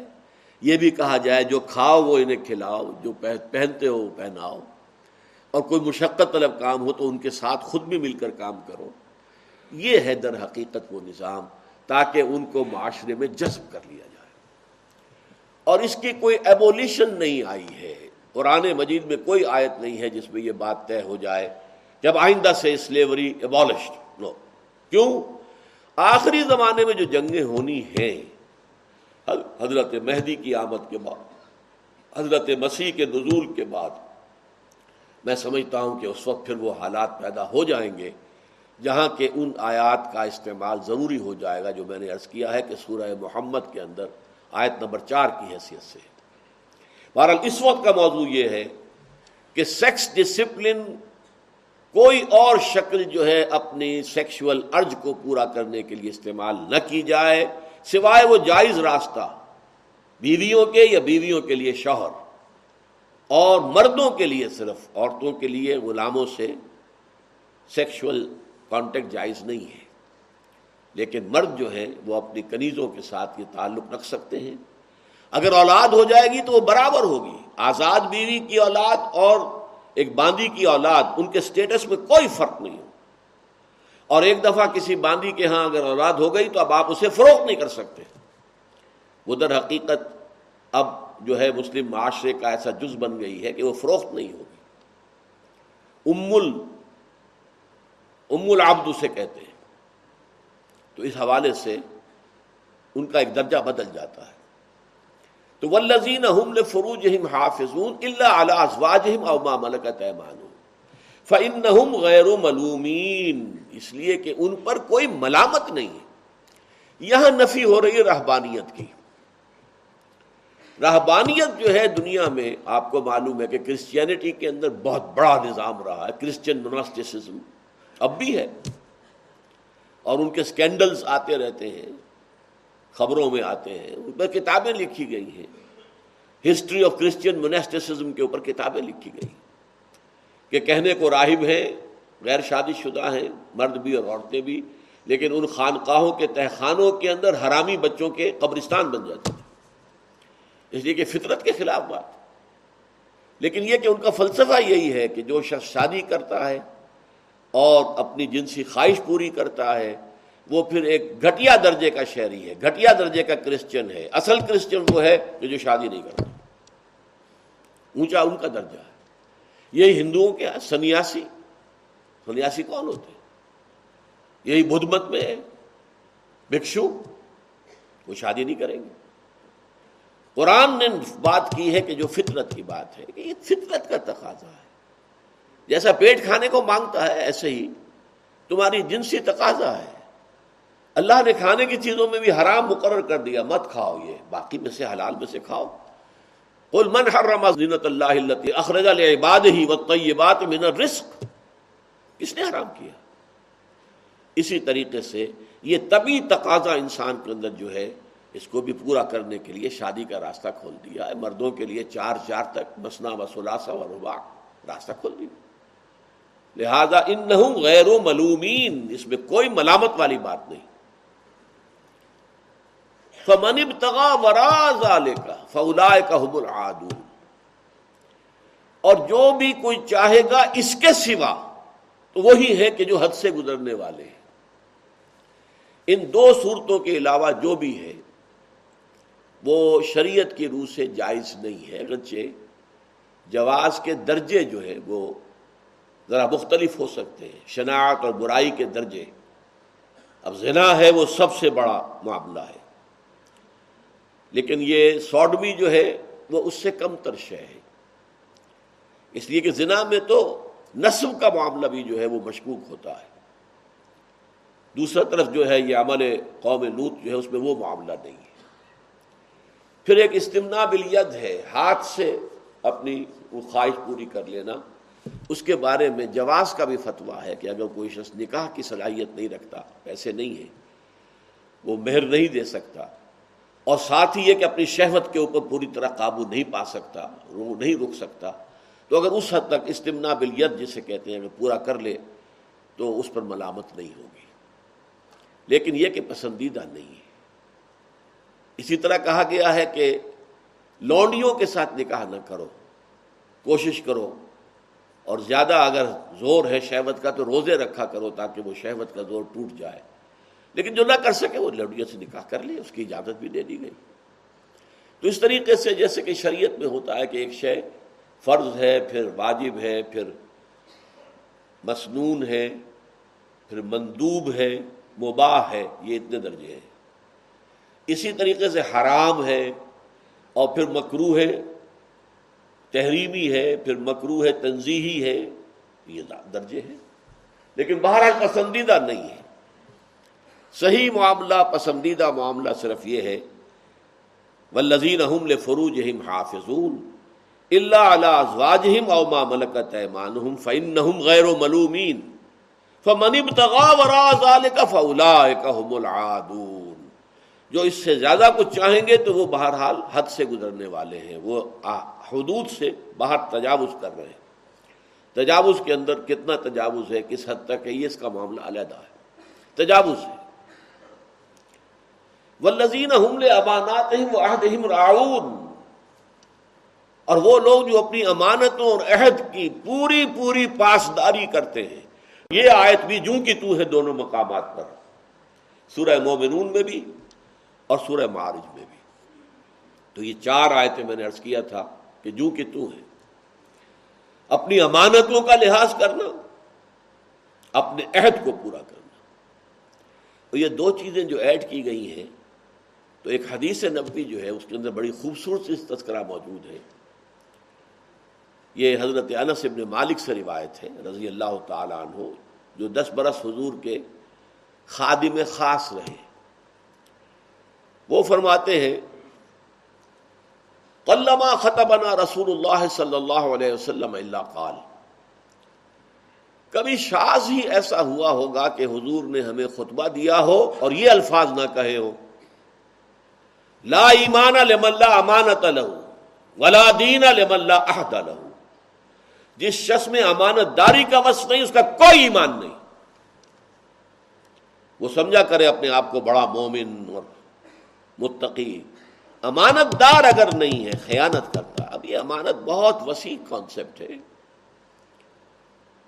یہ بھی کہا جائے، جو کھاؤ وہ انہیں کھلاؤ، جو پہنتے ہو وہ پہناؤ۔ اور کوئی مشقت طلب کام ہو تو ان کے ساتھ خود بھی مل کر کام کرو۔ یہ ہے در حقیقت وہ نظام، تاکہ ان کو معاشرے میں جذب کر لیا جائے۔ اور اس کی کوئی ایبولیشن نہیں آئی ہے۔ قرآن مجید میں کوئی آیت نہیں ہے جس میں یہ بات طے ہو جائے۔ جب آئندہ سے سلیوری ایبالشڈ نو کیوں؟ آخری زمانے میں جو جنگیں ہونی ہیں حضرت مہدی کی آمد کے بعد، حضرت مسیح کے نزول کے بعد، میں سمجھتا ہوں کہ اس وقت پھر وہ حالات پیدا ہو جائیں گے، جہاں کہ ان آیات کا استعمال ضروری ہو جائے گا جو میں نے عرض کیا ہے کہ سورہ محمد کے اندر آیت نمبر چار کی حیثیت سے۔ بہرحال اس وقت کا موضوع یہ ہے کہ سیکس ڈسپلن کوئی اور شکل جو ہے اپنی سیکشول ارج کو پورا کرنے کے لیے استعمال نہ کی جائے، سوائے وہ جائز راستہ بیویوں کے یا بیویوں کے لیے شوہر، اور مردوں کے لیے صرف عورتوں کے لیے غلاموں سے سیکشول کانٹیکٹ جائز نہیں ہے۔ لیکن مرد جو ہے وہ اپنی کنیزوں کے ساتھ یہ تعلق رکھ سکتے ہیں۔ اگر اولاد ہو جائے گی تو وہ برابر ہوگی۔ آزاد بیوی کی اولاد اور ایک باندی کی اولاد، ان کے سٹیٹس میں کوئی فرق نہیں ہو اور ایک دفعہ کسی باندی کے ہاں اگر اولاد ہو گئی تو اب آپ اسے فروخت نہیں کر سکتے۔ وہ در حقیقت اب جو ہے مسلم معاشرے کا ایسا جز بن گئی ہے کہ وہ فروخت نہیں ہوگی۔ ام ام العبد اسے کہتے ہیں۔ تو اس حوالے سے ان کا ایک درجہ بدل جاتا ہے۔ تو ولزین فروج حافظ اللہ ازواجہم او ما ملکت ایمانہم فإنہم غیر ملومین اس لیے کہ ان پر کوئی ملامت نہیں ہے۔ یہاں نفی ہو رہی ہے رہبانیت کی۔ رہبانیت جو ہے دنیا میں آپ کو معلوم ہے کہ کرسچینٹی کے اندر بہت بڑا نظام رہا ہے۔ کرسچن مناسٹسزم اب بھی ہے۔ اور ان کے سکینڈلز آتے رہتے ہیں، خبروں میں آتے ہیں، ان پر کتابیں لکھی گئی ہیں۔ ہسٹری آف کرسچین مناسٹسزم کے اوپر کتابیں لکھی گئی۔ کہ کہنے کو راہب ہیں، غیر شادی شدہ ہیں، مرد بھی اور عورتیں بھی، لیکن ان خانقاہوں کے تہخانوں کے اندر حرامی بچوں کے قبرستان بن جاتے ہیں۔ اس لیے کہ فطرت کے خلاف بات۔ لیکن یہ کہ ان کا فلسفہ یہی ہے کہ جو شخص شادی کرتا ہے اور اپنی جنسی خواہش پوری کرتا ہے، وہ پھر ایک گھٹیا درجے کا شہری ہے، گھٹیا درجے کا کرسچن ہے۔ اصل کرسچن وہ ہے کہ جو شادی نہیں کرتا۔ اونچا ان کا درجہ ہے۔ یہی ہندوؤں کے ہاں سنیاسی سنیاسی کون ہوتے یہی بدھ مت میں ہے بھکشو، وہ شادی نہیں کریں گے۔ قرآن نے بات کی ہے کہ جو فطرت کی بات ہے کہ یہ فطرت کا تقاضا ہے۔ جیسا پیٹ کھانے کو مانگتا ہے، ایسے ہی تمہاری جنسی تقاضا ہے۔ اللہ نے کھانے کی چیزوں میں بھی حرام مقرر کر دیا۔ مت کھاؤ یہ۔ باقی میں سے حلال میں سے کھاؤ۔ قل من حرم زینت اللہ اخرج العباد ہی من الرزق۔ کس نے حرام کیا۔ اسی طریقے سے یہ طبی تقاضا انسان کے اندر جو ہے، اس کو بھی پورا کرنے کے لیے شادی کا راستہ کھول دیا ہے۔ مردوں کے لیے چار چار تک مسنا و سلاسا و ربا راستہ کھول دیا۔ لہذا ان غیر و ملومین، اس میں کوئی ملامت والی بات نہیں۔ فمن تغا وراز کا فولا کا حب اور جو بھی کوئی چاہے گا اس کے سوا، تو وہی ہے کہ جو حد سے گزرنے والے ہیں۔ ان دو صورتوں کے علاوہ جو بھی ہے، وہ شریعت کی روح سے جائز نہیں ہے، اگرچہ جواز کے درجے جو ہے وہ ذرا مختلف ہو سکتے ہیں، شناخت اور برائی کے درجے۔ اب زنا ہے وہ سب سے بڑا معاملہ ہے۔ لیکن یہ سوڈمی جو ہے وہ اس سے کم ترش ہے۔ اس لیے کہ زنا میں تو نصب کا معاملہ بھی جو ہے وہ مشکوک ہوتا ہے۔ دوسرا طرف جو ہے یہ عمل قوم لوت جو ہے اس میں وہ معاملہ نہیں ہے۔ پھر ایک استمنا بالید ہے، ہاتھ سے اپنی وہ خواہش پوری کر لینا۔ اس کے بارے میں جواز کا بھی فتویٰ ہے کہ اگر کوئی شخص نکاح کی صلاحیت نہیں رکھتا، پیسے نہیں ہیں، وہ مہر نہیں دے سکتا، اور ساتھ ہی یہ کہ اپنی شہوت کے اوپر پوری طرح قابو نہیں پا سکتا وہ نہیں رک سکتا، تو اگر اس حد تک استمنا بالید جسے کہتے ہیں، اگر پورا کر لے، تو اس پر ملامت نہیں ہوگی۔ لیکن یہ کہ پسندیدہ نہیں ہے۔ اسی طرح کہا گیا ہے کہ لونڈیوں کے ساتھ نکاح نہ کرو، کوشش کرو اور زیادہ اگر زور ہے شہوت کا تو روزے رکھا کرو تاکہ وہ شہوت کا زور ٹوٹ جائے۔ لیکن جو نہ کر سکے وہ لونڈیوں سے نکاح کر لے، اس کی اجازت بھی دے دی گئی۔ تو اس طریقے سے جیسے کہ شریعت میں ہوتا ہے کہ ایک شے فرض ہے، پھر واجب ہے، پھر مسنون ہے، پھر مندوب ہے، مباح ہے، یہ اتنے درجے ہیں۔ اسی طریقے سے حرام ہے اور پھر مکرو ہے۔ تحریمی ہے، پھر مکرو ہے تنظیحی ہے یہ درجے ہیں۔ لیکن بہرحال پسندیدہ نہیں ہے۔ صحیح معاملہ، پسندیدہ معاملہ صرف یہ ہے ولزین فروج حافظون اللہ علیہ او ملکت فن غیر و ملومین فمنب فلاحم العادون جو اس سے زیادہ کچھ چاہیں گے تو وہ بہرحال حد سے گزرنے والے ہیں۔ وہ حدود سے باہر تجاوز کر رہے ہیں۔ تجاوز کے اندر کتنا تجاوز ہے، کس حد تک ہے، یہ اس کا معاملہ علیحدہ ہے۔ تجاوز ہے۔ ولزین حمل امانات اور وہ لوگ جو اپنی امانتوں اور عہد کی پوری پوری پاسداری کرتے ہیں۔ یہ آیت بھی جوں کی تو ہے دونوں مقامات پر۔ سورہ مومنون میں بھی اور سورہ معارج میں بھی۔ تو یہ چار آیتیں میں نے عرض کیا تھا کہ جو کہ تو ہے اپنی امانتوں کا لحاظ کرنا، اپنے عہد کو پورا کرنا۔ اور یہ دو چیزیں جو ایڈ کی گئی ہیں، تو ایک حدیث نبوی جو ہے، اس کے اندر بڑی خوبصورت سی تذکرہ موجود ہے۔ یہ حضرت انس ابن مالک سے روایت ہے، رضی اللہ تعالیٰ عنہ، جو دس برس حضور کے خادم خاص رہے۔ وہ فرماتے ہیں، قلما خطبنا رسول اللہ صلی اللہ علیہ وسلم اللہ قال کبھی شاز ہی ایسا ہوا ہوگا کہ حضور نے ہمیں خطبہ دیا ہو اور یہ الفاظ نہ کہے ہو لا ایمان لمن اللہ امانت لہو ولا دین لمن اللہ عہد لہو جس شخص میں امانت داری کا وصف نہیں، اس کا کوئی ایمان نہیں۔ وہ سمجھا کرے اپنے آپ کو بڑا مومن اور متقی۔ امانت دار اگر نہیں ہے، خیانت کرتا۔ اب یہ امانت بہت وسیع کانسیپٹ ہے۔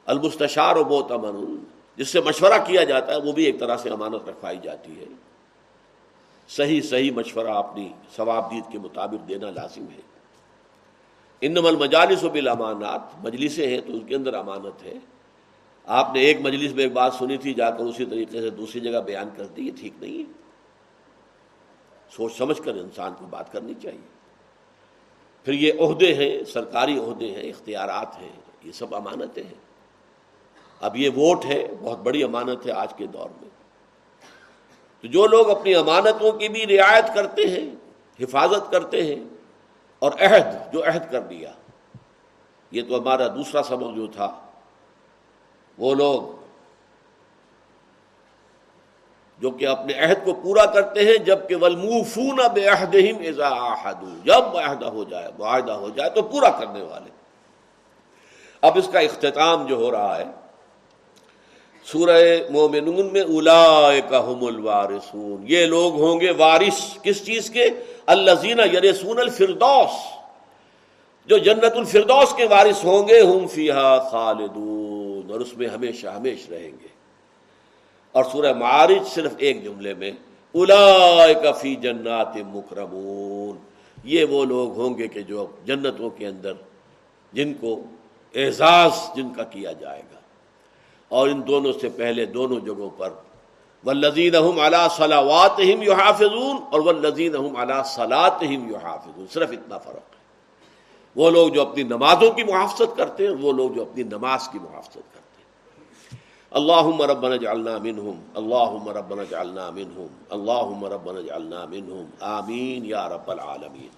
المستشار و بہت امن، جس سے مشورہ کیا جاتا ہے، وہ بھی ایک طرح سے امانت رکھوائی جاتی ہے۔ صحیح صحیح مشورہ اپنی ثواب دید کے مطابق دینا لازم ہے۔ ان المجالس و بالامانات، مجلسیں ہیں تو اس کے اندر امانت ہے۔ آپ نے ایک مجلس میں ایک بات سنی تھی، جا کر اسی طریقے سے دوسری جگہ بیان کر دی، یہ ٹھیک نہیں ہے۔ سوچ سمجھ کر انسان کو بات کرنی چاہیے۔ پھر یہ عہدے ہیں، سرکاری عہدے ہیں، اختیارات ہیں، یہ سب امانتیں ہیں۔ اب یہ ووٹ ہے بہت بڑی امانت ہے آج کے دور میں۔ تو جو لوگ اپنی امانتوں کی بھی رعایت کرتے ہیں، حفاظت کرتے ہیں، اور عہد، جو عہد کر دیا، یہ تو ہمارا دوسرا سبق جو تھا، وہ لوگ جو کہ اپنے عہد کو پورا کرتے ہیں جبکہ ولموفون بے جب عہدہ ہو جائے، معاہدہ ہو جائے تو پورا کرنے والے۔ اب اس کا اختتام جو ہو رہا ہے، سورہ مومنون میں اولائکہم الوارثون۔ یہ لوگ ہوں گے وارث۔ کس چیز کے؟ الزین یرسون الفردوس۔ جو جنت الفردوس کے وارث ہوں گے، ہم فیہا خالدون۔ اور اس میں ہمیشہ ہمیش رہیں گے۔ اور سورہ معارج صرف ایک جملے میں الا فی جنات مکرمون، یہ وہ لوگ ہوں گے کہ جو جنتوں کے اندر جن کو اعزاز جن کا کیا جائے گا۔ اور ان دونوں سے پہلے دونوں جگہوں پر ولزین اعلیٰ صلاوات یو حافظون اور ولزین اعلیٰ صلاحت یو حافظ صرف اتنا فرق ہے۔ وہ لوگ جو اپنی نمازوں کی محافظت کرتے ہیں، وہ لوگ جو اپنی نماز کی محافظت کرتے ہیں۔ اللهم ربنا اجعلنا منهم اللهم ربنا اجعلنا منهم اللهم ربنا اجعلنا منهم آمين يا رب العالمين